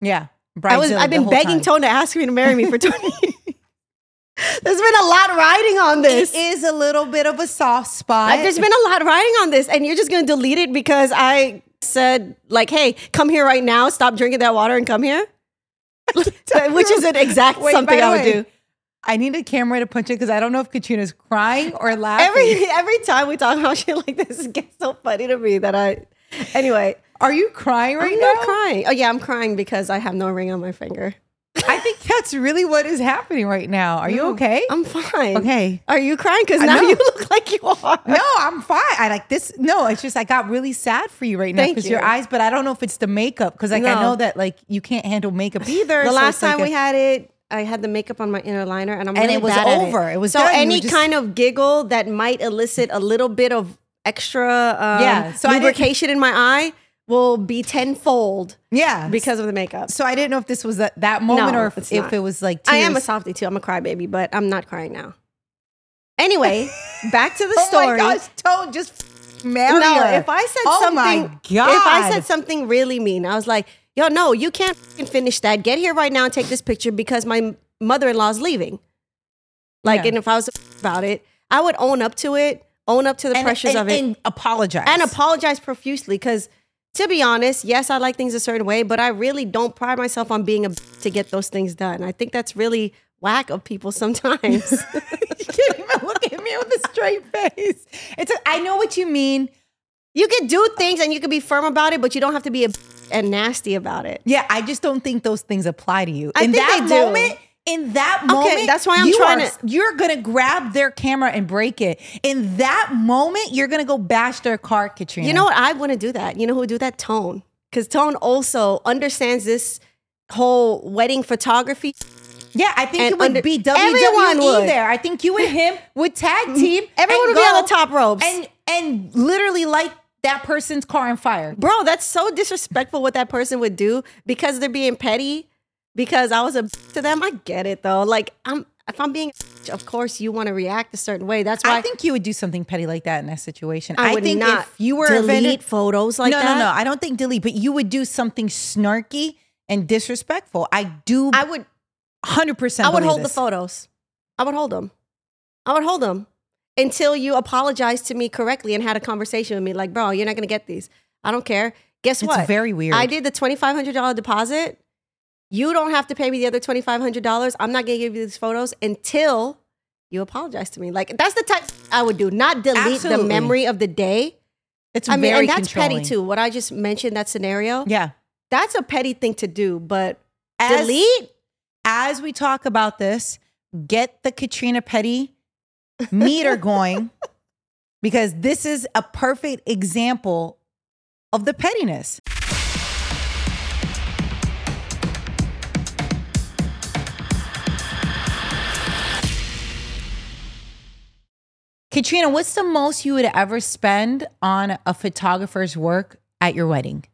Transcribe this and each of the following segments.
Yeah. I was, I've been begging time. Tone to ask me to marry me for 20. There's been a lot riding on this. It is a little bit of a soft spot. Like, there's been a lot riding on this, and you're just gonna delete it because I said, like, hey, come here right now, stop drinking that water and come here. Which is an exact Wait, something I would way, do. I need a camera to punch it because I don't know if Katrina's crying or laughing. Every every time we talk about shit like this, it gets so funny to me that I anyway. Are you crying right I'm now? not crying. Oh yeah, I'm crying because I have no ring on my finger. I think that's really what is happening right now. Are you No, okay? I'm fine. Okay. Are you crying? Because now know. you look like you are. no, I'm fine. I like this. No, it's just I got really sad for you right now Thank because your you. eyes. But I don't know if it's the makeup because like I No. know that like you can't handle makeup either. The so last it's like time a- we had it, I had the makeup on my inner liner, and I'm And really it was bad at over. It was so done. You were any just- kind of giggle that might elicit a little bit of extra um, Yeah, so I didn't- lubrication in my eye will be tenfold yeah because of the makeup. So I didn't know if this was that, that moment No, or if, if it was like I am a softie too. I'm a crybaby, but I'm not crying now. Anyway, back to the Oh story. my gosh, don't just marry no, her. if I said Oh something, if I said something really mean, I was like, "Yo, no, you can't finish that. Get here right now and take this picture because my mother-in-law's leaving." Like, Yeah. and if I was about it, I would own up to it, own up to the and, pressures and- of it, and apologize and apologize profusely. Because, to be honest, yes, I like things a certain way, but I really don't pride myself on being a to get those things done. I think that's really whack of people sometimes. you can't even look at me with a straight face. It's a, I know what you mean. you could do things and you could be firm about it, but you don't have to be a and nasty about it. Yeah, I just don't think those things apply to you. I in think that they do. moment, in that moment, okay, that's why I'm trying are- to- You're gonna grab their camera and break it. In that moment, you're gonna go bash their car, Katrina. You know what? I want to do that. You know who would do that? Tone. Because Tone also understands this whole wedding photography. Yeah, I think And it would under- be everyone WWE would. there. I think you and him would tag mm-hmm. team. Everyone would be on go the top ropes. and and literally light that person's car on fire. Bro, that's so disrespectful what that person would do because they're being petty. Because I was a to them. I get it though. Like I'm if I'm being of course you want to react a certain way. That's why I think you would do something petty like that in that situation. I would think not if you were delete offended, photos like no, that. no, no. no. I don't think delete, but you would do something snarky and disrespectful. I do. I would hundred percent. I would hold the photos. I would hold them. I would hold them until you apologized to me correctly and had a conversation with me. Like, bro, you're not gonna get these. I don't care. Guess It's what? very weird. I did the twenty five hundred dollar deposit. You don't have to pay me the other twenty five hundred dollars. I'm not gonna give you these photos until you apologize to me. Like that's the type I would do. Not delete Absolutely. the memory of the day. It's I mean, and that's petty too. What I just mentioned that scenario. Yeah. That's a petty thing to do. But As, delete. as we talk about this, get the Katrina Petty meter going because this is a perfect example of the pettiness. Katrina, what's the most you would ever spend on a photographer's work at your wedding?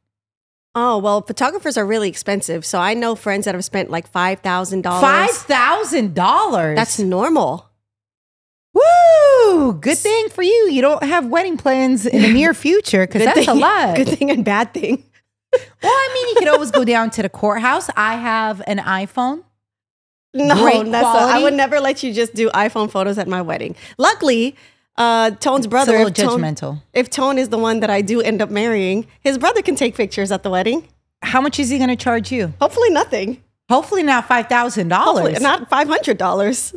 Oh well, photographers are really expensive. So I know friends that have spent like $5,000. $5,000? That's normal. woo. Good thing for you. You don't have wedding plans in the near future because that's a lot. Good thing and bad thing. Well, I mean, you could always go down to the courthouse. I have an iPhone. No, Great that's a, I would never let you just do iPhone photos at my wedding. Luckily, uh, Tone's It's a brother, little if Tone, judgmental. if Tone is the one that I do end up marrying, his brother can take pictures at the wedding. How much is he going to charge you? Hopefully, nothing. Hopefully not five thousand dollars. not five hundred dollars.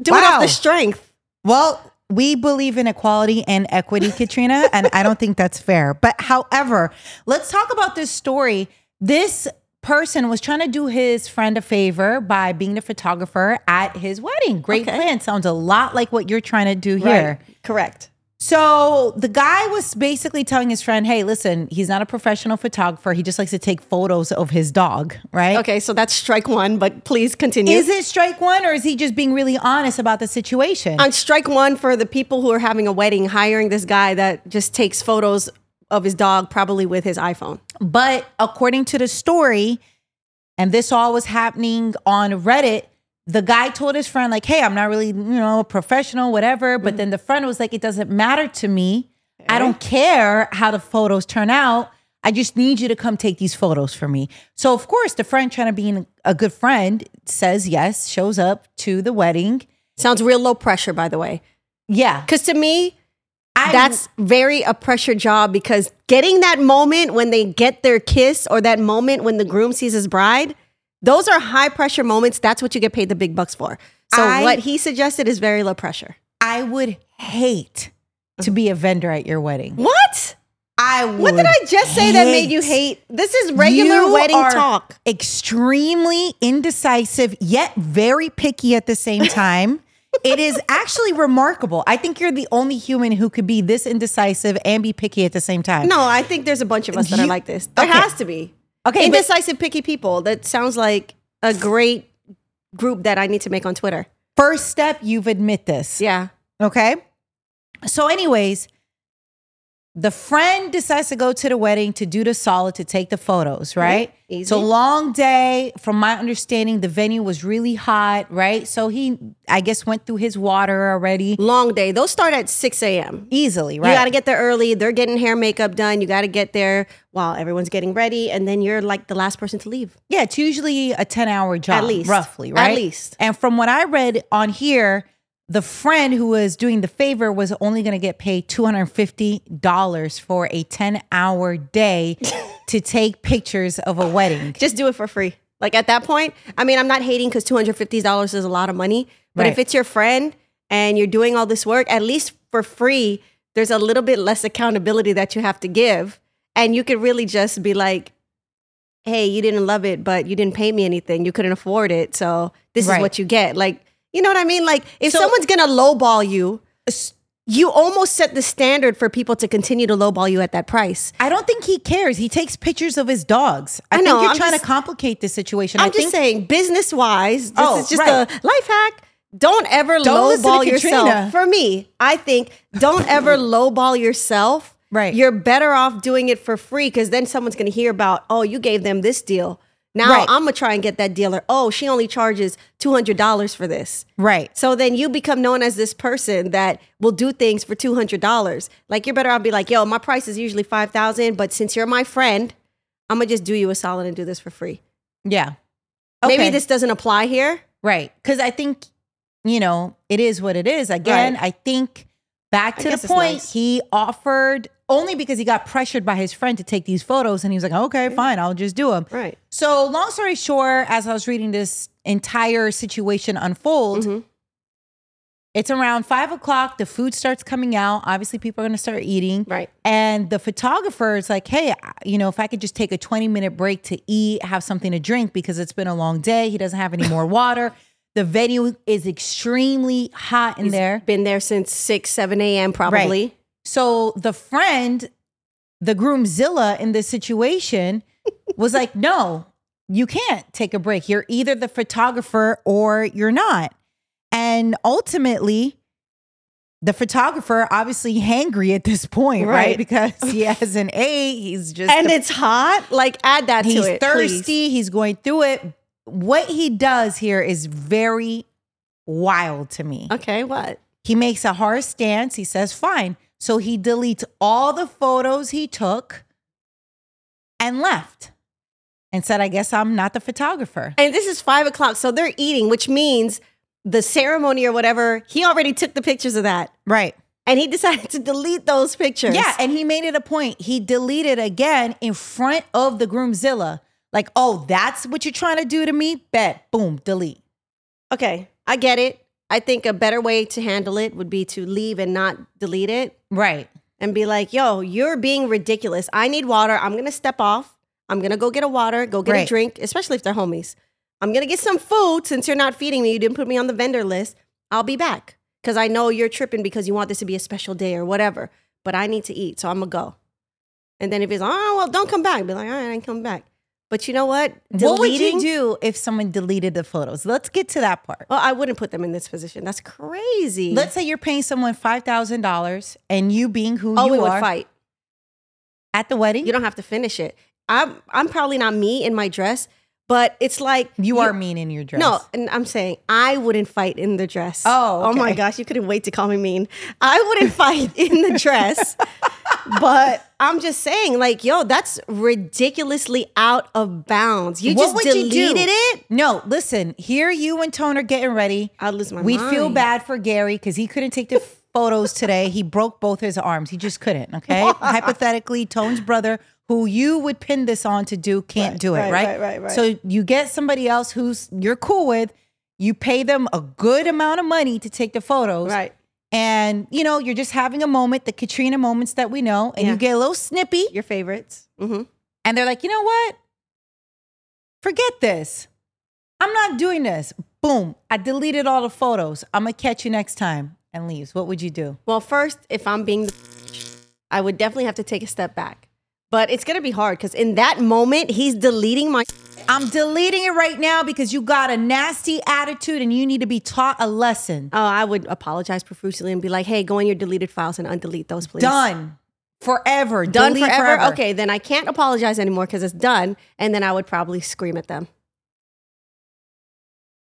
Do it Wow. off the strength. Well, we believe in equality and equity, Katrina, and I don't think that's fair. But however, let's talk about this story. This person was trying to do his friend a favor by being the photographer at his wedding. Great Okay. plan. Sounds a lot like what you're trying to do here. Right. Correct. So the guy was basically telling his friend, hey, listen, he's not a professional photographer. He just likes to take photos of his dog, right? Okay, so that's strike one. But please continue. Is it strike one or is he just being really honest about the situation? on strike one for the people who are having a wedding, hiring this guy that just takes photos of his dog, probably with his iPhone. But according to the story, and this all was happening on Reddit, the guy told his friend, like, hey, I'm not really, you know, a professional, whatever. But mm-hmm. then the friend was like, it doesn't matter to me. I don't care how the photos turn out. I just need you to come take these photos for me. So, of course, the friend trying to be a good friend says yes, shows up to the wedding. Sounds real low pressure, by the way. Yeah. Because to me, I, that's very a pressure job because getting that moment when they get their kiss or that moment when the groom sees his bride, those are high pressure moments. That's what you get paid the big bucks for. So I- what he suggested is very low pressure. I would hate to be a vendor at your wedding. What? I would. What did I just say that made you hate? This is regular You wedding are talk. Extremely indecisive, yet very picky at the same time. It is actually remarkable. I think you're the only human who could be this indecisive and be picky at the same time. No, I think there's a bunch of us that are like this. There Okay. has to be. Okay, but- Indecisive, picky people. That sounds like a great group that I need to make on Twitter. First step, you've admit this. Yeah. Okay. So, anyways, the friend decides to go to the wedding to do the solid to take the photos, right? easy. So long day. From my understanding, the venue was really hot, right? So he, I guess, went through his water already Long day. Those start at 6 a.m. easily, right? You got to get there early. They're getting hair, makeup done. You got to get there while everyone's getting ready. And then you're like the last person to leave. yeah, it's usually a ten-hour job, At least. roughly, right? At least. And from what I read on here, the friend who was doing the favor was only going to get paid $250 for a 10 hour day to take pictures of a wedding. Just do it for free. Like at that point, I mean, I'm not hating because $250 is a lot of money. But if it's your friend and you're doing all this work, at least for free, there's a little bit less accountability that you have to give. And you could really just be like, hey, you didn't love it, but you didn't pay me anything. You couldn't afford it. So this Right. is what you get. Like, you know what I mean? Like, if So- someone's gonna lowball you, you almost set the standard for people to continue to lowball you at that price. I don't think he cares. He takes pictures of his dogs. I, I know, think you're I'm trying just- to complicate the situation. I'm I just think saying, business wise, this Oh, is just right. a life hack. Don't ever Don't lowball yourself. For me, I think don't ever lowball yourself. Right. You're better off doing it for free because then someone's going to hear about, oh, you gave them this deal. Now Right. I'm going to try and get that dealer. Oh, she only charges $200 for this. right. So then you become known as this person that will do things for $200. Like you're better off be like, yo, my price is usually 5000 but since you're my friend, I'm going to just do you a solid and do this for free. Yeah. Okay. Maybe this doesn't apply here. Right. Because I think, you know, it is what it is. Again, Right. I think back to guess the point, nice. he offered only because he got pressured by his friend to take these photos. And he was like, okay, fine, I'll just do them. Right. So, long story short, as I was reading this entire situation unfold, Mhm. it's around five o'clock. The food starts coming out. Obviously, people are going to start eating. Right. And the photographer is like, hey, you know, if I could just take a 20 minute break to eat, have something to drink because it's been a long day. He doesn't have any more water. The venue is extremely hot in there. Been there since 6, 7 a.m. probably. So the friend, the groomzilla in this situation, was like, no, you can't take a break. You're either the photographer or you're not. And ultimately, the photographer obviously hangry at this point, right? Right. Because he has an A. He's just And it's hot. Like add that he's to it. thirsty. please. He's going through it. What he does here is very wild to me. Okay, what? He makes a hard stance. He says, fine. So he deletes all the photos he took and left and said, I guess I'm not the photographer. And this is five o'clock. So they're eating, which means the ceremony or whatever, he already took the pictures of that. Right. And he decided to delete those pictures. Yeah. And he made it a point. He deleted again in front of the groomzilla. Like, oh, that's what you're trying to do to me? Bet. Boom, delete. Okay. I get it. I think a better way to handle it would be to leave and not delete it Right. and be like, yo, you're being ridiculous. I need water. I'm going to step off. I'm going to go get a water, go get a drink, especially if they're homies. I'm going to get some food since you're not feeding me. You didn't put me on the vendor list. I'll be back because I know you're tripping because you want this to be a special day or whatever. But I need to eat. So I'm going to go. And then if it's, oh, well, don't come back. Be like, all right, I ain't coming back. But you know what? What would you do if someone deleted the photos? Let's get to that part. Well, I wouldn't put them in this position. That's crazy. Let's say you're paying someone five thousand dollars, and you being who oh, you we would are fight. at the wedding. You don't have to finish it. I'm I'm probably not me in my dress, But it's like You are mean in your dress. No, and I'm saying I wouldn't fight in the dress. Oh, oh my gosh, you couldn't wait to call me mean. I wouldn't fight in the dress, but I'm just saying, like, yo, that's ridiculously out of bounds. You just deleted it. No, listen. Here, you and Tone are getting ready. I'd lose my We feel bad for Gary because he couldn't take the photos today. He broke both his arms. He just couldn't. Okay. Hypothetically, Tone's brother, who you would pin this on to do, can't do it. right, Right? right, right, right. So you get somebody else who's you're cool with. You pay them a good amount of money to take the photos. Right. And you know, you're just having a moment, the Katrina moments that we know, and Yeah. you get a little snippy, Your favorites. hmm and they're like, you know what? Forget this. I'm not doing this. Boom. I deleted all the photos. I'm gonna catch you next time and leaves. What would you do? Well, first, if I'm being the, I would definitely have to take a step back. But it's gonna be hard because in that moment, he's deleting my. I'm deleting it right now because you got a nasty attitude and you need to be taught a lesson. Oh, I would apologize profusely and be like, "Hey, go in your deleted files and undelete those, please." Done. Forever. Done Delete forever? Okay, then I can't apologize anymore because it's done. And then I would probably scream at them.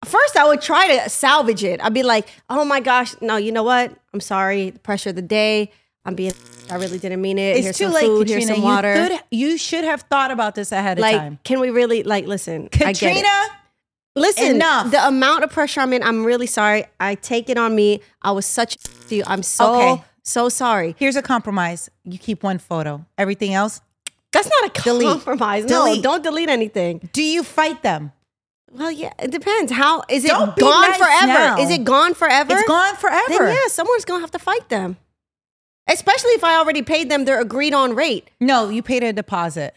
First, I would try to salvage it. I'd be like, oh my gosh, no, you know what? I'm sorry. The pressure of the day. I'm being, I really didn't mean it. It's here's too some late, food, Katrina. here's some water. You, could, you should have thought about this ahead of like, time. can we really, like, listen, I get it. Katrina, Listen, Enough. the amount of pressure I'm in, I'm really sorry. I take it on me. I was such to you. I'm so, Okay. so sorry. here's a compromise. You keep one photo. Everything else, That's not a Delete. compromise. No, don't delete anything. do you fight them? Well, yeah, it depends. How is it gone nice forever? now. Is it gone forever? It's gone forever. Then yeah, someone's gonna have to fight them. Especially if I already paid them their agreed on rate. No, you paid a deposit.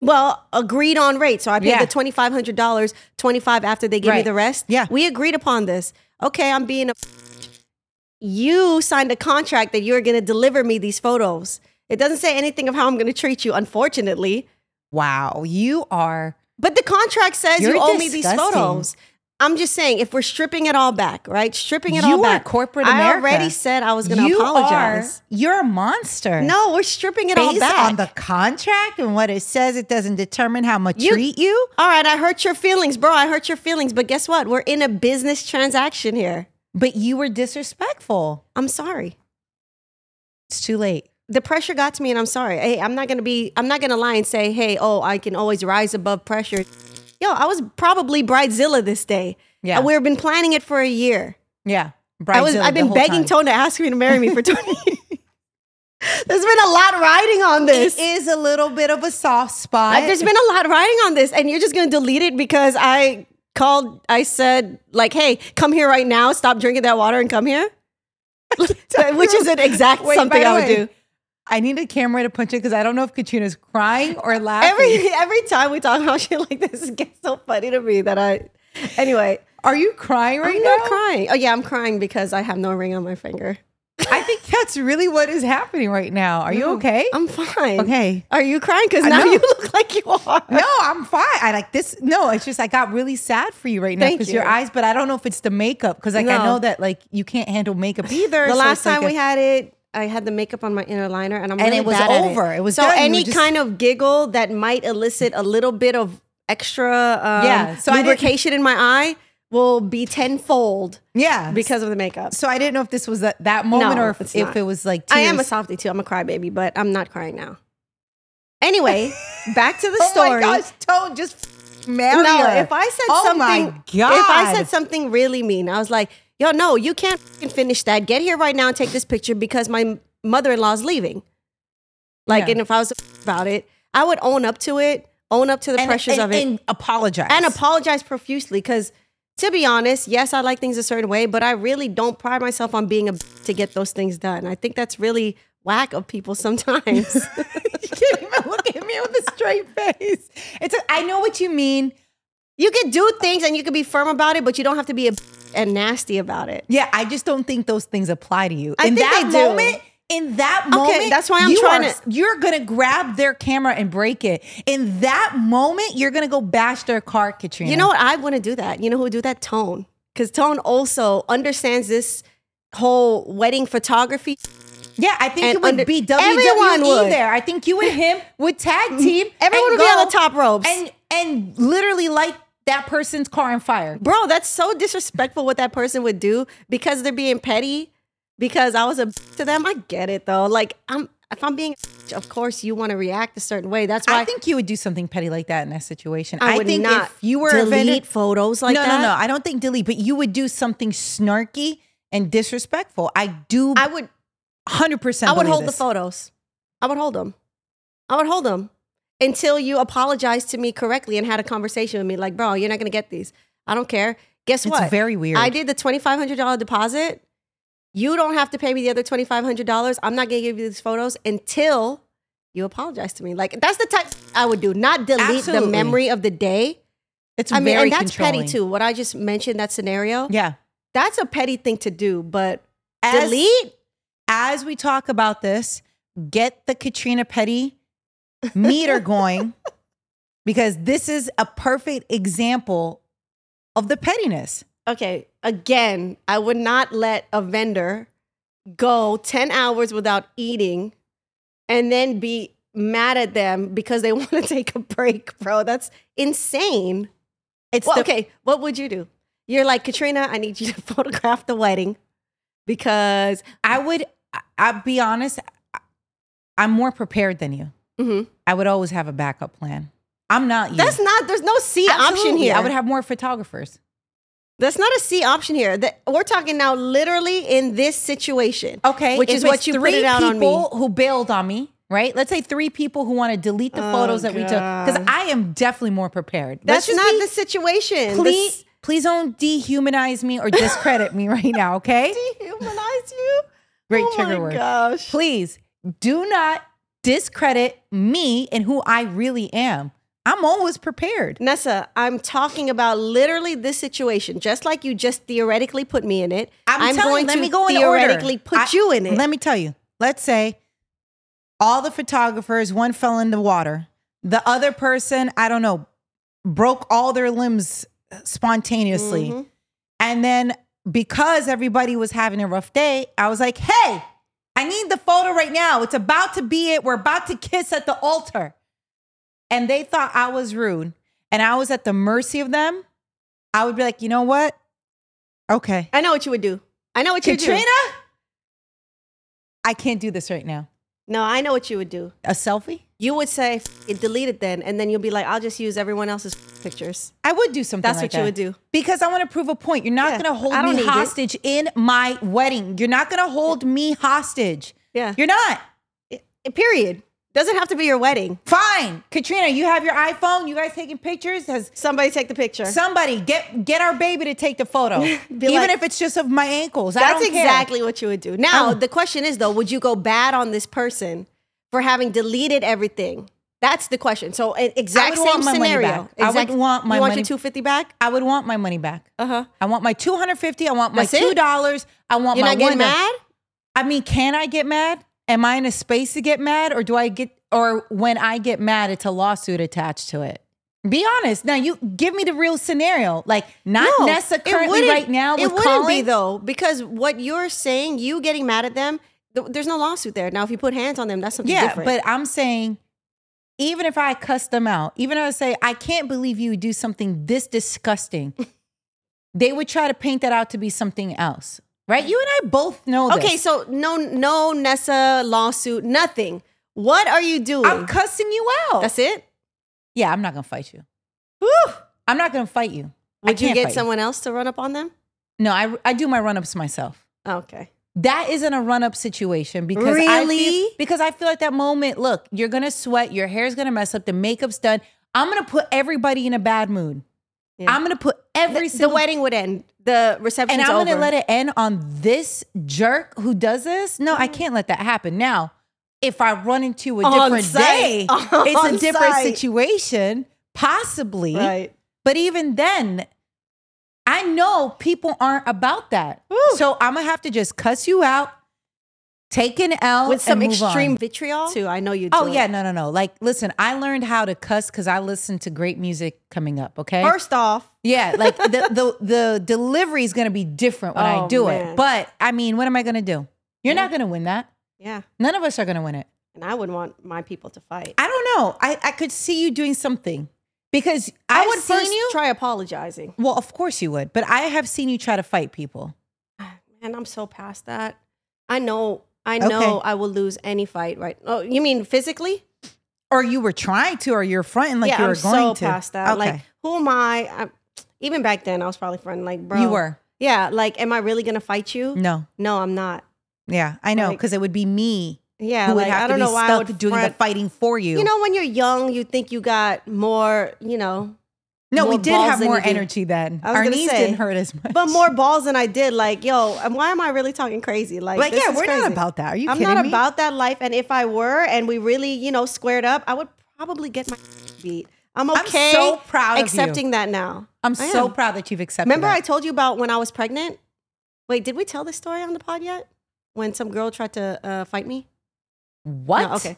Well, agreed on rate. So I paid Yeah. the twenty five hundred dollars, twenty five after they give me the rest. Yeah. we agreed upon this. Okay, I'm being a. You signed a contract that you're gonna deliver me these photos. It doesn't say anything of how I'm gonna treat you, unfortunately. Wow, you are. But the contract says you owe me these photos. I'm just saying, if we're stripping it all back, right? Stripping it You all are back. corporate I America. already said I was going to apologize. Are, you're a monster. No, we're stripping it all based back. on the contract and what it says, it doesn't determine how much You- treat you. all right, I hurt your feelings, bro. I hurt your feelings. But guess what? We're in a business transaction here. But you were disrespectful. I'm sorry. It's too late. The pressure got to me, and I'm sorry. Hey, I'm not gonna be. I'm not gonna lie and say, "Hey, oh, I can always rise above pressure." Yo, I was probably bridezilla this day. Yeah. And we've been planning it for a year. Yeah, I was I've been begging time. Tone to ask me to marry me for 20 years. There's been a lot riding on this. It is a little bit of a soft spot. Like, there's been a lot riding on this, and you're just gonna delete it because I called. I said like, "Hey, come here right now. Stop drinking that water and come here." Which is an exact Wait, something I would way, do. I need a camera to punch it because I don't know if Katrina's crying or laughing. Every every time we talk about shit like this, it gets so funny to me that I. Anyway, Are you crying right I'm now? not crying. Oh yeah, I'm crying because I have no ring on my finger. I think that's really what is happening right now. Are you mm, okay? I'm fine. okay. Are you crying? Because now you look like you are. No, I'm fine. I like this. No, it's just I got really sad for you right now because your eyes. But I don't know if it's the makeup because like I know that like you can't handle makeup either. The so last it's like time a- we had it, I had the makeup on my inner liner, and I'm like, And really it was over. It was so done. Any just- kind of giggle that might elicit a little bit of extra um, Yeah, so lubrication in my eye will be tenfold yeah because of the makeup. So I didn't know if this was that, that moment No, or if, if it was like I am a tears. softie too. I'm a crybaby, but I'm not crying now. Anyway, back to the Oh story. my gosh, Tone, just marry no, her. if I said oh something, if I said something really mean, I was like, "Yo, no, you can't finish that. Get here right now and take this picture because my mother-in-law's leaving." Like, Yeah. and if I was about it, I would own up to it, own up to the and, pressures and- of it, and apologize and apologize profusely. Because, to be honest, yes, I like things a certain way, but I really don't pride myself on being a to get those things done. I think that's really whack of people sometimes. you can't even look at me with a straight face. It's. A, I know what you mean. You could do things and you could be firm about it, but you don't have to be a and nasty about it. Yeah, I just don't think those things apply to you. I in think that they do. moment, in that moment, that's why I'm you trying are- to- You're gonna grab their camera and break it. In that moment, you're gonna go bash their car, Katrina. You know what? I want to do that. You know who would do that? Tone. Because Tone also understands this whole wedding photography. Yeah, I think And it would under- be WWE there. I think you and him would tag team. Everyone would be on the top ropes. And and literally light that person's car on fire. Bro, that's so disrespectful what that person would do because they're being petty because I was a to them. I get it though. Like I'm if I'm being of course you want to react a certain way. That's why I think you would do something petty like that in that situation. I would think not if you were delete vendor, photos like no, that. no, no. no. I don't think delete, but you would do something snarky and disrespectful. I do I would hundred percent. I would hold the photos. I would hold them. I would hold them until you apologized to me correctly and had a conversation with me. Like, bro, you're not gonna get these. I don't care. Guess It's what? very weird. I did the twenty five hundred dollar deposit. You don't have to pay me the other twenty five hundred dollars. I'm not gonna give you these photos until you apologize to me. Like that's the type I would do. Not delete the memory of the day. It's I mean, and that's petty too. What I just mentioned that scenario. Yeah. That's a petty thing to do. But As- delete. As we talk about this, get the Katrina Petty meter going because this is a perfect example of the pettiness. okay, again, I would not let a vendor go 10 hours without eating and then be mad at them because they want to take a break, bro. That's insane. It's Well, the, okay, what would you do? You're like, Katrina, I need you to photograph the wedding because I would. I'll be honest. I'm more prepared than you. Mhm. I would always have a backup plan. I'm not you. that's not, there's no C option here. I would have more photographers. That's not a C option here. That we're talking now literally in this situation. Okay, Which is what you put it out on me. people who bailed on me. Right? Let's say three people who want to delete the Oh, photos that we took because I am definitely more prepared. That's not be- the situation. please, This- please don't dehumanize me or discredit me right now. Okay, dehumanize you. great oh trigger my word. Gosh. Please do not discredit me and who I really am. I'm always prepared. Nessa, I'm talking about literally this situation. Just like you just theoretically put me in it, I'm, telling going you, let to me go in theoretically order. put I- you in it. Let me tell you. Let's say all the photographers, one fell in the water. The other person, I don't know, broke all their limbs spontaneously. Mhm. And then because everybody was having a rough day, I was like, hey, I need the photo right now. It's about to be it. We're about to kiss at the altar. And they thought I was rude and I was at the mercy of them. I would be like, you know what? Okay. I know what you would do. I know what you Katrina, do. Katrina, I can't do this right now. No, I know what you would do. A selfie? You would say, it, delete it then. And then you'll be like, I'll just use everyone else's pictures. I would do something That's like what you would do. Because I want to prove a point. You're not Yeah, going to hold me need it. hostage in my wedding. You're not going to hold me hostage. Yeah. You're not. I- period. Doesn't have to be your wedding. Fine. Katrina, you have your iPhone. You guys taking pictures? Has Somebody take the picture. somebody get get our baby to take the photo. Even like- if it's just of my ankles. That's don't care. exactly what you would do. Now, Oh. the question is though, would you go bad on this person for having deleted everything? That's the question. So, exact same want my money scenario. back. I would want my you want money- your 250 back? I would want my money back. Uh-huh. I want my 250. I want my That's two dollars. I want You're my not getting mad? I mean, can I get mad? Am I in a space to get mad, or do I get, or when I get mad, it's a lawsuit attached to it? Be honest. Now, you give me the real scenario. Like, not No, Nessa currently right now It wouldn't Colin. be though, because what you're saying, you getting mad at them, th- there's no lawsuit there. Now, if you put hands on them, that's something yeah, different. but I'm saying, even if I cuss them out, even if I say, I can't believe you would do something this disgusting, they would try to paint that out to be something else. Right? You and I both know this. okay, so no, no Nessa lawsuit, nothing. What are you doing? I'm cussing you out. that's it. yeah, I'm not going to fight you. Whew. I'm not going to fight you. Would you get fight you. someone else to run up on them? No, I, I do my run ups myself. Okay. That isn't a run up situation because I feel, because I feel like that moment. Look, you're gonna sweat, your hair's gonna mess up, the makeup's done. I'm gonna put everybody in a bad mood. Yeah. I'm gonna put every The, the wedding would end. The reception, and I'm over. gonna let it end on this jerk who does this. No, I mm. can't let that happen. Now, if I run into a On different site. day, it's On a different site. situation, possibly. Right. But even then, I know people aren't about that. Woo. So I'm gonna have to just cuss you out, take an L With some and move extreme on. vitriol too. I know you oh, do. Oh it. yeah, no, no, no. Like, listen, I learned how to cuss because I listened to great music coming up. Okay, First off, yeah, like the the the delivery is gonna be different when I Oh, do man. it. But I mean, what am I gonna do? You're not gonna win that. yeah. None of us are gonna win it. And I wouldn't want my people to fight. I don't know. I I could see you doing something. Because I I've would seen first you. try apologizing. well, of course you would, but I have seen you try to fight people. Ah, and I'm so past that. I know. I know Okay. I will lose any fight. Right? Oh, you mean physically? Or you were trying to, or you're fronting like yeah, you were I'm going so to. past that. Okay. Like, who am I? I? Even back then, I was probably fronting like, bro. you were. Yeah. Like, am I really gonna fight you? No. No, I'm not. Yeah, I know Like- because it would be me Yeah. who would like, have I don't be know why I stuck would doing the fighting for you. You know, when you're young, you think you got more. You know, no, we did balls have than more you do. energy then. I was Our gonna knees say, didn't hurt as much. but more balls than I did. Like, yo, and why am I really talking crazy? Like, Like, this yeah, is we're not about that. Are you I'm kidding not me? about that life. And if I were, and we really, you know, squared up, I would probably get my beat. I'm I'm okay. so proud of you. accepting that now. I'm I so am. proud that you've accepted. Remember, I that. told you about when I was pregnant. Wait, did we tell this story on the pod yet? When some girl tried to uh, fight me. What? No, okay.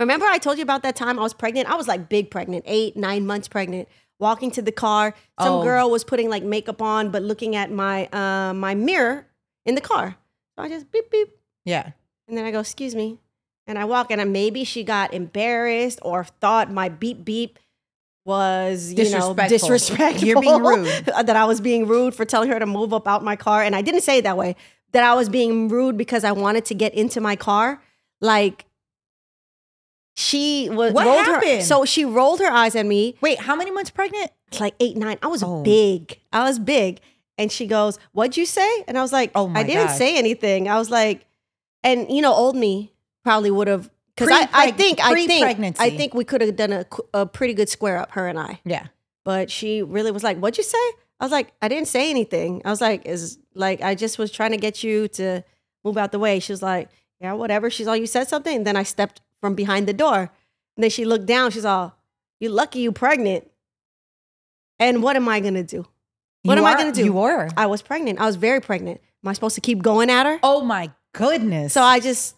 Remember, I told you about that time I was pregnant. I was like big pregnant, eight, nine months pregnant. Walking to the car, some Oh. girl was putting like makeup on, but looking at my uh, my mirror in the car. So I just beep beep, Yeah. and then I go, "Excuse me," and I walk, and I, maybe she got embarrassed or thought my beep beep was you know Disrespectful. disrespectful. You're being rude. that I was being rude for telling her to move up out my car, and I didn't say it that way. That I was being rude because I wanted to get into my car, like. She was What rolled her happened? so she rolled her eyes at me Wait, how many months pregnant? it's like eight, nine. I was Oh. big. I was big. And she goes, What'd you say? And I was like, Oh my I didn't gosh. say anything. I was like, and you know, old me probably would have because I, I think I think. I think we could have done a, a pretty good square up, her and I. Yeah. But she really was like, What'd you say? I was like, I didn't say anything. I was like, is like I just was trying to get you to move out the way. She was like, Yeah, whatever. She's all you said something. And then I stepped from behind the door. And then she looked down. She's all, You lucky you pregnant. And what am I gonna do? What You am I gonna do? You were. I was pregnant. I was very pregnant. Am I supposed to keep going at her? oh my goodness. So I just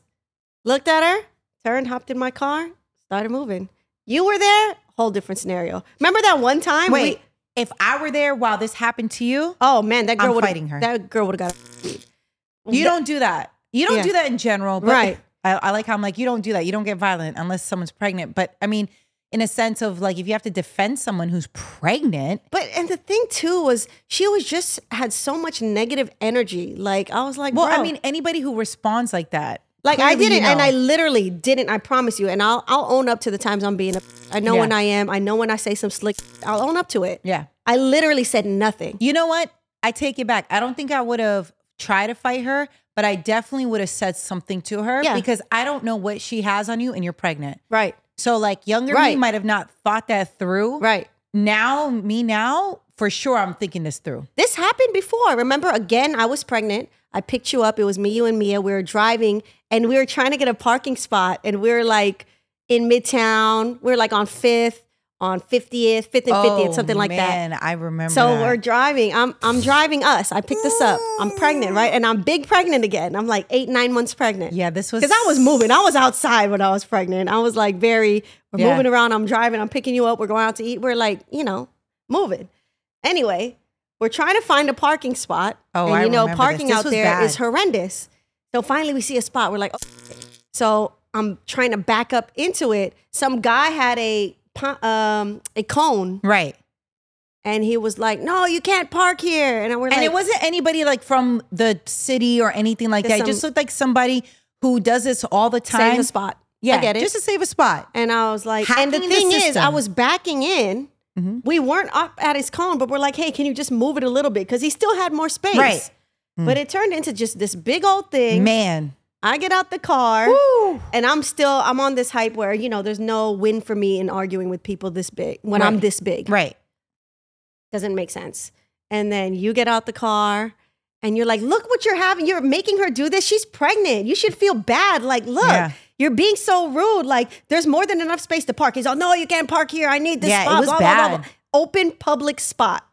looked at her, turned, hopped in my car, started moving. You were there, whole different scenario. Remember that one time? wait. we- if I were there while this happened to you, oh man, that girl would fighting her. That girl would have got. you don't do that. You don't Yeah. do that in general. But Right. I, I like how I'm like, you don't do that. You don't get violent unless someone's pregnant. But I mean, in a sense of like, if you have to defend someone who's pregnant, But and the thing too was she was just had so much negative energy. Like I was like, well, I mean, anybody who responds like that, Like I clearly you didn't, and know. I literally didn't. I promise you. And I'll I'll own up to the times I'm being. A, I know Yeah. when I am. I know when I say some slick. I'll own up to it. yeah. I literally said nothing. You know what? I take it back. I don't think I would have tried to fight her, but I definitely would have said something to her Yeah. because I don't know what she has on you and you're pregnant. Right. So like younger me might have not thought that through. Right. Now, me now, for sure I'm thinking this through. This happened before. Remember, again, I was pregnant. I picked you up. It was me, you, and Mia. We were driving, and we were trying to get a parking spot, and we were like in Midtown. We were like on Fifth, on 50th, Fifth and 50th, something like that. Oh, Man, I remember. So that. we're driving. I'm I'm driving us. I picked this up. I'm pregnant, right? And I'm big pregnant again. I'm like eight, nine months pregnant. Yeah, this was Because I was moving. I was outside when I was pregnant. I was like very, we're Yeah. moving around. I'm driving. I'm picking you up. We're going out to eat. We're like, you know, moving. Anyway, we're trying to find a parking spot. Oh, and I you know, remember this. parking This out there is bad. horrendous. So finally we see a spot. We're like, oh. so I'm trying to back up into it. Some guy had a um a cone right. and he was like, "No, you can't park here." And we're And like, it wasn't anybody like from the city or anything like that. It just looked like somebody who does this all the time. save a spot. Yeah, I get it. just to save a spot. and I was like, and the Hacking the thing is, I was backing in. Mhm. We weren't up at his cone, but we're like, "Hey, can you just move it a little bit?" Because he still had more space. Right. Hmm. But it turned into just this big old thing. Man. I get out the car. Woo. And I'm still I'm on this hype where you know there's no win for me in arguing with people this big when I'm this big. Right. Doesn't make sense. And then you get out the car and you're like, look what you're having. You're making her do this. She's pregnant. You should feel bad. Like, look, Yeah. you're being so rude. Like, there's more than enough space to park. He's all, no, you can't park here. I need this Yeah, it spot. was blah, blah, blah, bad. blah. Open public spot.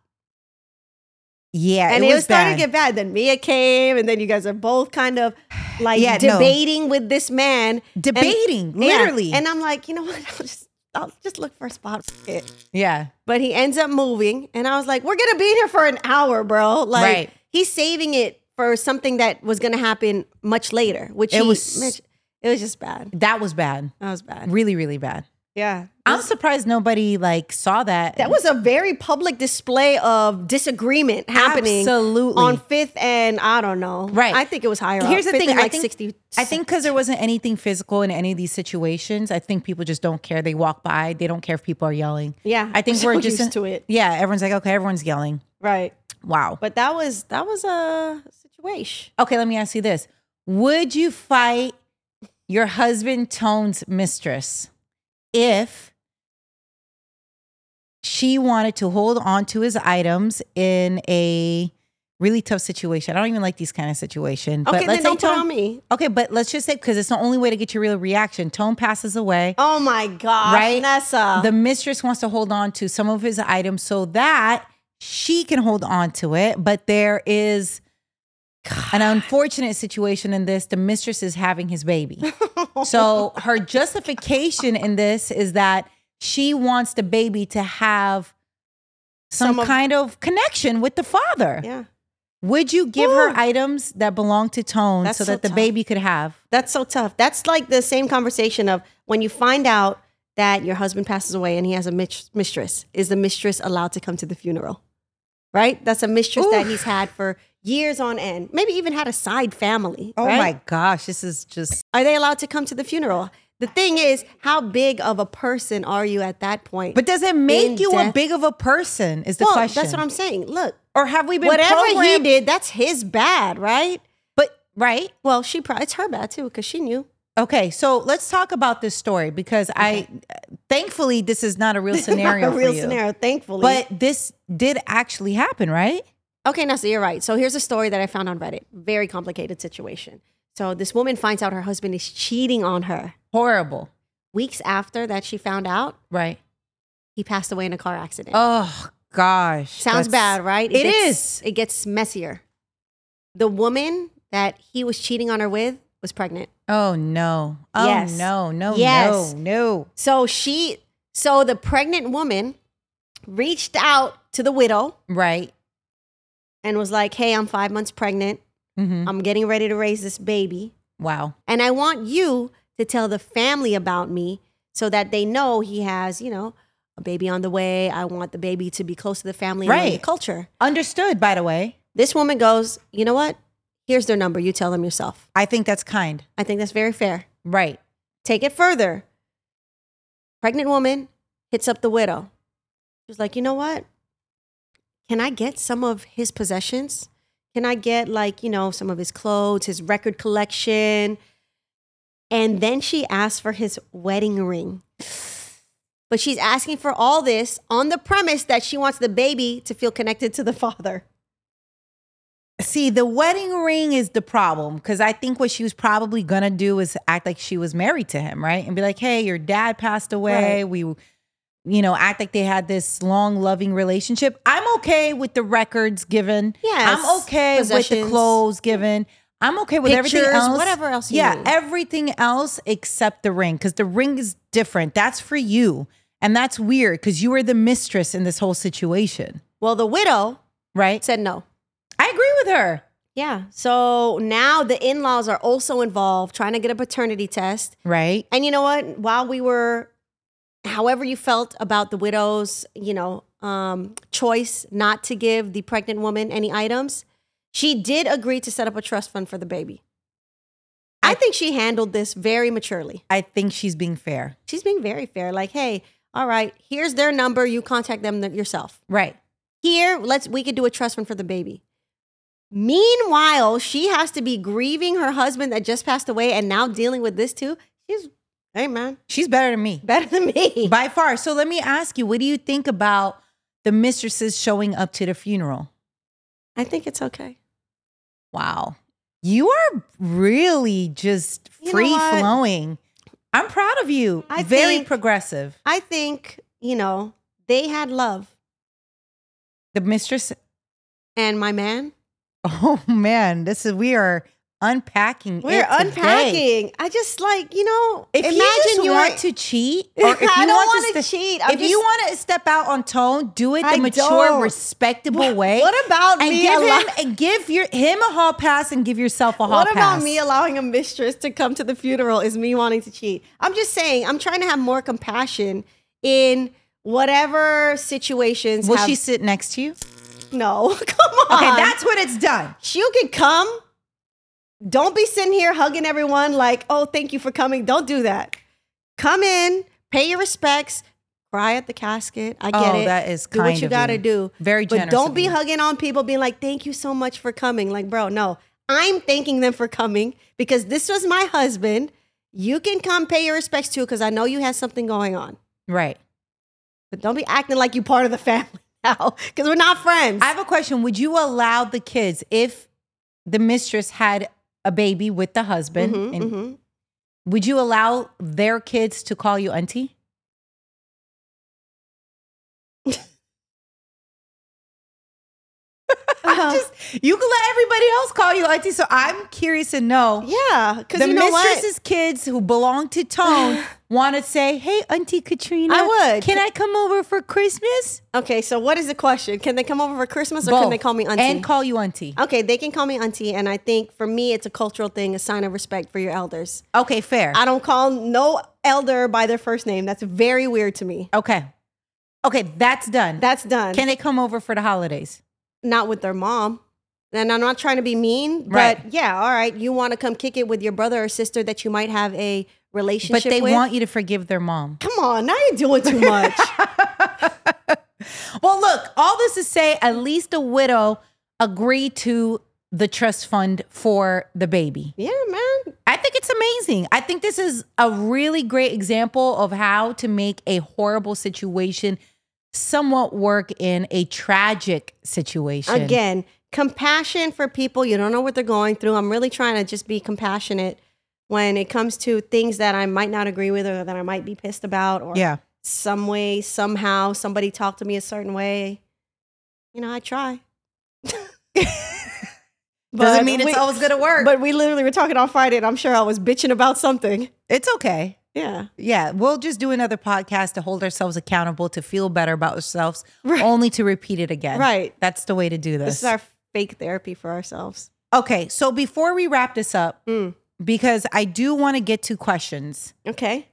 Yeah. And it, was, was starting to get bad. Then Mia came, and then you guys are both kind of like Yeah, no. debating with this man. And- Debating, Yeah. literally. And I'm like, you know what? I'll just, I'll just look for a spot. Yeah. But he ends up moving, and I was like, "We're gonna be here for an hour, bro." Like Right. he's saving it for something that was gonna happen much later, which It was- mentioned- It was just bad. That was bad. That was bad. Really, really bad. Yeah. I'm surprised nobody like saw that. That was a very public display of disagreement happening absolutely on Fifth and I don't know. Right. I think it was higher. Here's up. the Fifth thing, is I think- 60. I think because there wasn't anything physical in any of these situations, I think people just don't care. They walk by, they don't care if people are yelling. Yeah. I think so we're just used to it. Yeah, everyone's like, okay, everyone's yelling. Right. Wow. But that was that was a situation. Okay, let me ask you this: Would you fight your husband Tone's mistress if she wanted to hold on to his items in a really tough situation? I don't even like these kind of situations. Okay, but then let's don't say Tone, on me. Okay, but let's just say because it's the only way to get your real reaction. Tone passes away. Oh my gosh, Right? Nessa. the mistress wants to hold on to some of his items so that she can hold on to it. But there is an unfortunate situation in this. The mistress is having his baby. so her justification in this is that she wants the baby to have some, Some kind of connection with the father. yeah. Would you give her items that belong to Tone That's so so that the tough. baby could have? That's so tough. That's like the same conversation of when you find out that your husband passes away and he has a mis- mistress. Is the mistress allowed to come to the funeral? Right? That's a mistress that he's had for years on end. Maybe even had a side family. Oh right? my gosh, this is just Are they allowed to come to the funeral? The thing is, how big of a person are you at that point? But does it make you a big of a person? Is the well, question. that's what I'm saying. Look, Or have we been whatever he did, that's his bad, right? But right. Well, she probably it's her bad too because she knew. Okay, so let's talk about this story because I, thankfully, this is not a real scenario Not a real scenario, thankfully. But this did actually happen, right? Okay, now so you're right. So here's a story that I found on Reddit. Very complicated situation. So this woman finds out her husband is cheating on her. Horrible, Weeks after that she found out, right? he passed away in a car accident. Oh gosh, Sounds bad, right? It gets, is. It gets messier. The woman that he was cheating on her with was pregnant. Oh no! Oh Yes. no! No! Yes. No! No! So she so the pregnant woman reached out to the widow Right? and was like, "Hey, I'm 5 months pregnant. Hmm I'm getting ready to raise this baby." Wow. And I want you to tell the family about me so that they know he has, you know, a baby on the way. I want the baby to be close to the family and the Right. culture. Understood. By the way, This woman goes, you know what? Here's their number. You tell them yourself. I think that's kind. I think that's very fair. Right. Take it further. Pregnant woman hits up the widow. She's like, you know what? Can I get some of his possessions? Can I get like, you know, some of his clothes, his record collection? And then she asks for his wedding ring. But she's asking for all this on the premise that she wants the baby to feel connected to the father. See, the wedding ring is the problem because I think what she was probably gonna do is act like she was married to him, right? And be like, "Hey, your dad passed away. Right. We, you know, act like they had this long, loving relationship." I'm okay with the records given. Yes, I'm okay with the clothes given. I'm okay with everything else. whatever else you yeah, need. everything else except the ring because the ring is different. That's for you, and that's weird because you were the mistress in this whole situation, Well, the widow right? said no. I agree with her. Yeah. So now the in laws are also involved trying to get a paternity test. Right. And you know what? While we were, however you felt about the widow's, you know, um, choice not to give the pregnant woman any items, she did agree to set up a trust fund for the baby. I think she handled this very maturely. I think she's being fair. She's being very fair. Like, hey, all right, here's their number. You contact them yourself. Right. Here, let's we could do a trust fund for the baby. Meanwhile, she has to be grieving her husband that just passed away and now dealing with this too. She's hey man, She's better than me better than me. by far. So let me ask you, what do you think about the mistresses showing up to the funeral? I think it's okay. Wow. You are really just You free flowing. I'm proud of you. I Very think- progressive. I think, you know, they had love. The mistress. And my man, Oh man, this is we are unpacking. We're unpacking. I just like, you know, If imagine you you're want to cheat, or if you I don't want to cheat. I'm if you want to step out on Tone, do it the I mature, don't. respectable way. what about and me give allow- him and give your him a hall pass and give yourself a hall What pass. What about me allowing a mistress to come to the funeral is me wanting to cheat? I'm just saying, I'm trying to have more compassion in whatever situations. Will have- she sit next to you? No, come on. Okay, that's when it's done. you can come. Don't be sitting here hugging everyone like, oh, thank you for coming. Don't do that. Come in, pay your respects, cry at the casket. I get Oh, it. that is do what you gotta you. do. Very But don't be hugging on people, being like, thank you so much for coming. Like, bro, no. I'm thanking them for coming because this was my husband. You can come pay your respects too, because I know you had something going on. Right. But don't be acting like you're part of the family now. Because we're not friends. I have a question. Would you allow the kids if the mistress had a baby with the husband? Mhm, and mhm. Would you allow their kids to call you auntie? Uh, Just you can let everybody else call you auntie. So I'm curious to know yeah, because the you know what? mistress's kids who belong to Tone want to say, "Hey, Auntie Katrina, I would. Can I come over for Christmas?" Okay, so what is the question? Can they come over for Christmas or can they call me auntie? and call you auntie? okay, they can call me auntie, and I think for me, it's a cultural thing, a sign of respect for your elders. Okay, fair. I don't call no elder by their first name. That's very weird to me. okay, okay, that's done. That's done. Can they come over for the holidays? Not with their mom. And I'm not trying to be mean, but Right. yeah, all right. You want to come kick it with your brother or sister that you might have a relationship But they with. want you to forgive their mom. Come on, now you're doing too much. Well, look, all this to say, at least a widow agreed to the trust fund for the baby. yeah, man. I think it's amazing. I think this is a really great example of how to make a horrible situation somewhat work in a tragic situation. Again, compassion for people. You don't know what they're going through. I'm really trying to just be compassionate when it comes to things that I might not agree with or that I might be pissed about or Yeah. some way, somehow, somebody talked to me a certain way. You know, I try. Doesn't But mean it's we- always going to work. But we literally were talking on Friday, and I'm sure I was bitching about something. it's okay. Yeah. Yeah, we'll just do another podcast to hold ourselves accountable, to feel better about ourselves, Right. only to repeat it again. Right. That's the way to do This this. is our fake therapy for ourselves. okay, so before we wrap this up, Mm. because I do want to get to questions. Okay.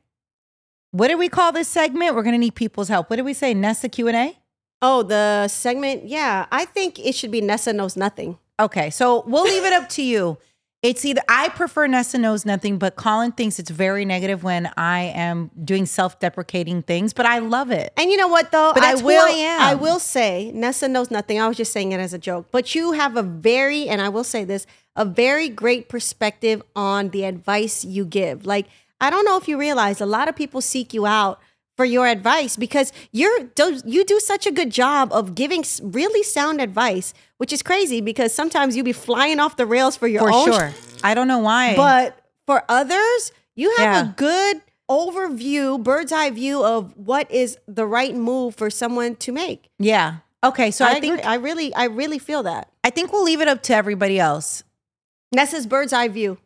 What do we call this segment? We're going to need people's help. What did we say? Nessa Q&A? Oh, the segment. Yeah. I think it should be Nessa Knows Nothing. Okay, so we'll leave it up to you. It's either I prefer Nessa knows nothing, but Colin thinks it's very negative when I am doing self-deprecating things, but I love it. And you know what though? But I will I am. I will say Nessa knows nothing. I was just saying it as a joke. But you have a very and I will say this, a very great perspective on the advice you give. Like I don't know if you realize a lot of people seek you out for your advice because you're do- you do such a good job of giving really sound advice, which is crazy because sometimes you be flying off the rails for your For own sure. I don't know why. but for others, you have Yeah. a good overview, bird's eye view of what is the right move for someone to make. yeah. Okay, so I, I, think think I really, I really feel that. I think we'll leave it up to everybody else. Nessa's bird's eye view.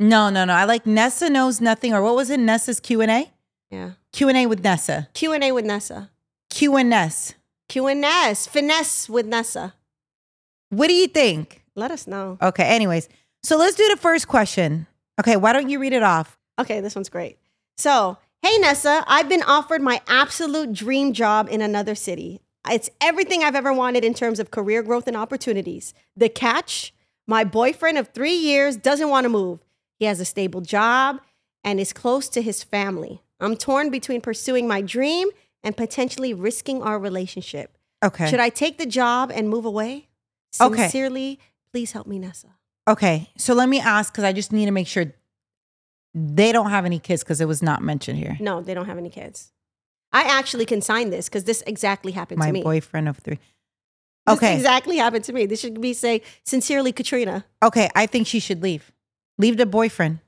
No, no, no. I like Nessa knows nothing or what was it? Nessa's Q&A? Yeah. Q&A with Nessa. Q and A with Nessa. Q and Ness. Q and S. Finesse with Nessa. What do you think? Let us know. Okay, anyways. So let's do the first question. Okay, why don't you read it off? Okay, this one's great. So, hey Nessa, I've been offered my absolute dream job in another city. It's everything I've ever wanted in terms of career growth and opportunities. The catch my boyfriend of three years doesn't want to move. He has a stable job and is close to his family. I'm torn between pursuing my dream and potentially risking our relationship. Okay. Should I take the job and move away? Okay. Sincerely, please help me, Nessa. Okay, so let me ask because I just need to make sure they don't have any kids because it was not mentioned here. No, they don't have any kids. I actually can sign this because this exactly happened My to me. My boyfriend of three. This Okay, exactly happened to me. This should be say sincerely Katrina. okay. I think she should leave. Leave the boyfriend.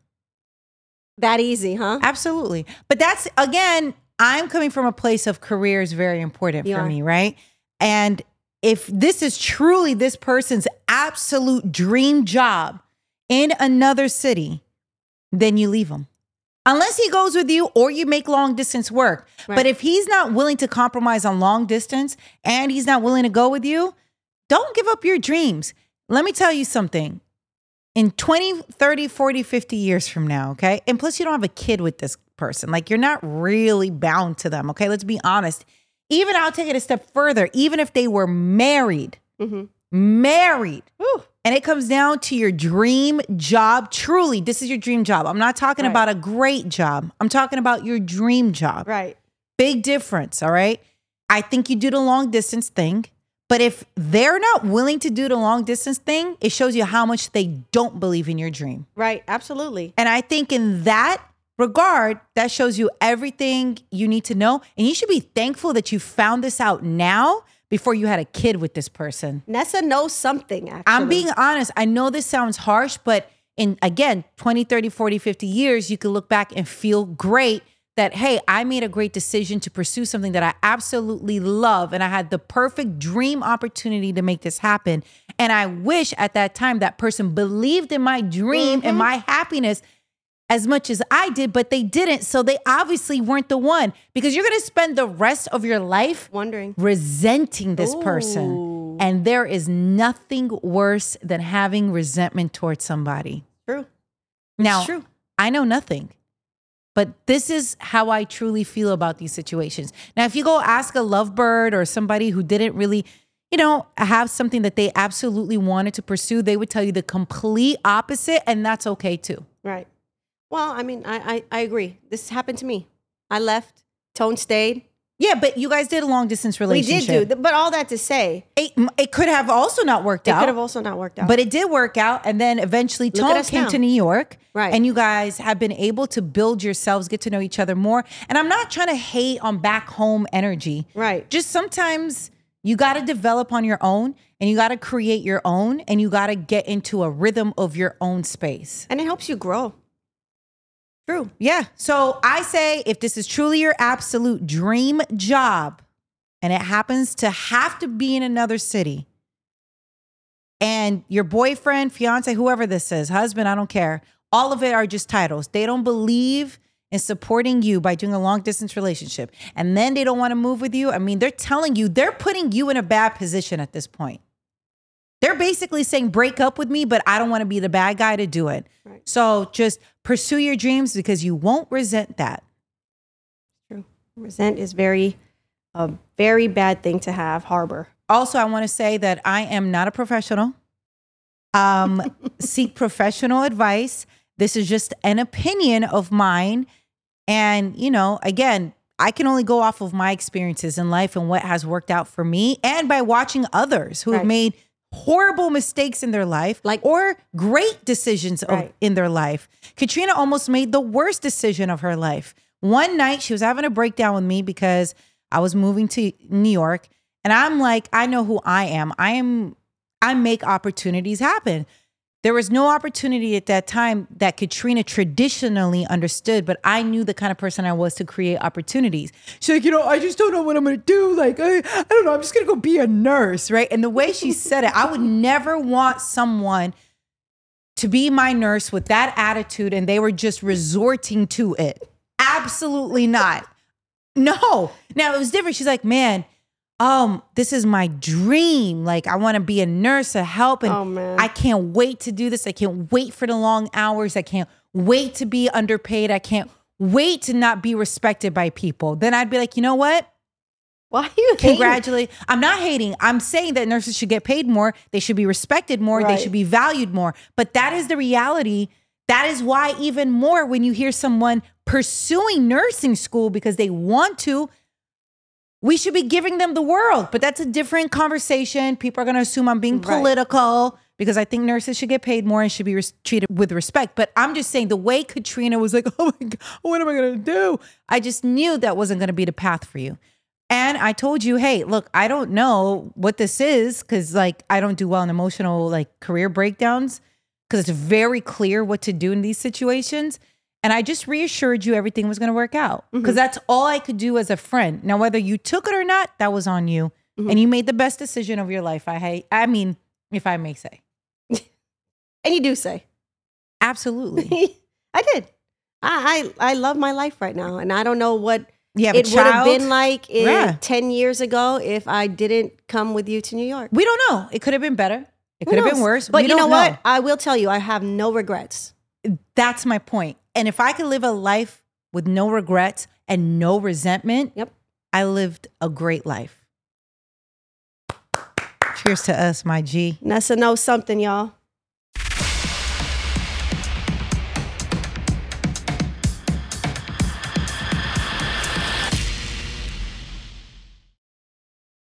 That easy, huh? Absolutely. But that's again, I'm coming from a place of career is very important You for are. me, right? And if this is truly this person's absolute dream job in another city, then you leave him. Unless he goes with you or you make long distance work. Right. But if he's not willing to compromise on long distance and he's not willing to go with you, don't give up your dreams. Let me tell you something. In 20, 30, 40, 50 years from now, okay? And plus, you don't have a kid with this person. Like, you're not really bound to them, okay? Let's be honest. Even I'll take it a step further. Even if they were married, Mhm. married, Whew. and it comes down to your dream job. Truly, this is your dream job. I'm not talking Right. about a great job. I'm talking about your dream job. Right. Big difference, all right? I think you do the long distance thing. But if they're not willing to do the long distance thing, it shows you how much they don't believe in your dream. Right. Absolutely. And I think in that regard, that shows you everything you need to know. And you should be thankful that you found this out now before you had a kid with this person. Nessa knows something, actually. I'm being honest. I know this sounds harsh, but in again, 20, 30, 40, 50 years, you can look back and feel great that, hey, I made a great decision to pursue something that I absolutely love. And I had the perfect dream opportunity to make this happen. And I wish at that time that person believed in my dream and mm-hmm. my happiness as much as I did, but they didn't. So they obviously weren't the one because you're going to spend the rest of your life wondering. resenting this person. And there is nothing worse than having resentment towards somebody. True. Now, true. I know nothing, but this is how I truly feel about these situations. Now, if you go ask a lovebird or somebody who didn't really, you know, have something that they absolutely wanted to pursue, they would tell you the complete opposite, and that's okay too. Right. Well, I mean, I, I, I agree. This happened to me. I left. Tone stayed. Yeah, but you guys did a long distance relationship. We relationship. did do, but all that to say, It, it could have also not worked out. it out. could have also not worked out. But it did work out. And then eventually at us came now. to New York. Right. And you guys have been able to build yourselves, get to know each other more. And I'm not trying to hate on back home energy. right. Just sometimes you got to develop on your own and you got to create your own and you got to get into a rhythm of your own space. And it helps you grow. True. Yeah. So I say if this is truly your absolute dream job and it happens to have to be in another city and your boyfriend, fiance, whoever this is, husband, I don't care, all of it are just titles. They don't believe in supporting you by doing a long distance relationship and then they don't want to move with you. I mean, they're telling you, they're putting you in a bad position at this point. They're basically saying, break up with me, but I don't want to be the bad guy to do it. Right. So just pursue your dreams because you won't resent that. True. Resent is very, a very bad thing to have harbor. Also, I want to say that I am not a professional. Um, seek professional advice. This is just an opinion of mine. And, you know, again, I can only go off of my experiences in life and what has worked out for me and by watching others who have made horrible mistakes in their life Like- or great decisions of, in their life. Katrina almost made the worst decision of her life. One night she was having a breakdown with me because I was moving to New York and I'm like, I know who I am. I am I make opportunities happen. There was no opportunity at that time that Katrina traditionally understood, but I knew the kind of person I was to create opportunities. She's like, you know, I just don't know what I'm gonna do. Like, I, I don't know, I'm just gonna go be a nurse, right? And the way she said it, I would never want someone to be my nurse with that attitude and they were just resorting to it. Absolutely not. No. Now it was different. She's like, man, um, this is my dream. Like, I want to be a nurse to help, and Oh. I can't wait to do this. I can't wait for the long hours. I can't wait to be underpaid. I can't wait to not be respected by people. Then I'd be like, you know what? Why are you hating? Congratulate. I'm not hating. I'm saying that nurses should get paid more. They should be respected more. They should be valued more. But that is the reality. That is why, even more, when you hear someone pursuing nursing school because they want to, we should be giving them the world. But that's a different conversation. People are going to assume I'm being Right. political because I think nurses should get paid more and should be res- treated with respect. But I'm just saying the way Katrina was like, oh my God, what am I going to do? I just knew that wasn't going to be the path for you. And I told you, hey, look, I don't know what this is because, like, I don't do well in emotional, like, career breakdowns because it's very clear what to do in these situations. And I just reassured you everything was going to work out mm-hmm. because that's all I could do as a friend. Now, whether you took it or not, that was on you. Mm-hmm. And you made the best decision of your life. I hate, I mean, if I may say. And you do say. Absolutely. I did. I, I I love my life right now, and I don't know what it would have been like in Yeah. ten years ago if I didn't come with you to New York. we don't know. It could have been better. It could have been worse. But We you know what? I will tell you, I have no regrets. That's my point. And if I could live a life with no regrets and no resentment, Yep. I lived a great life. Cheers to us, my G. Nessa knows something, y'all.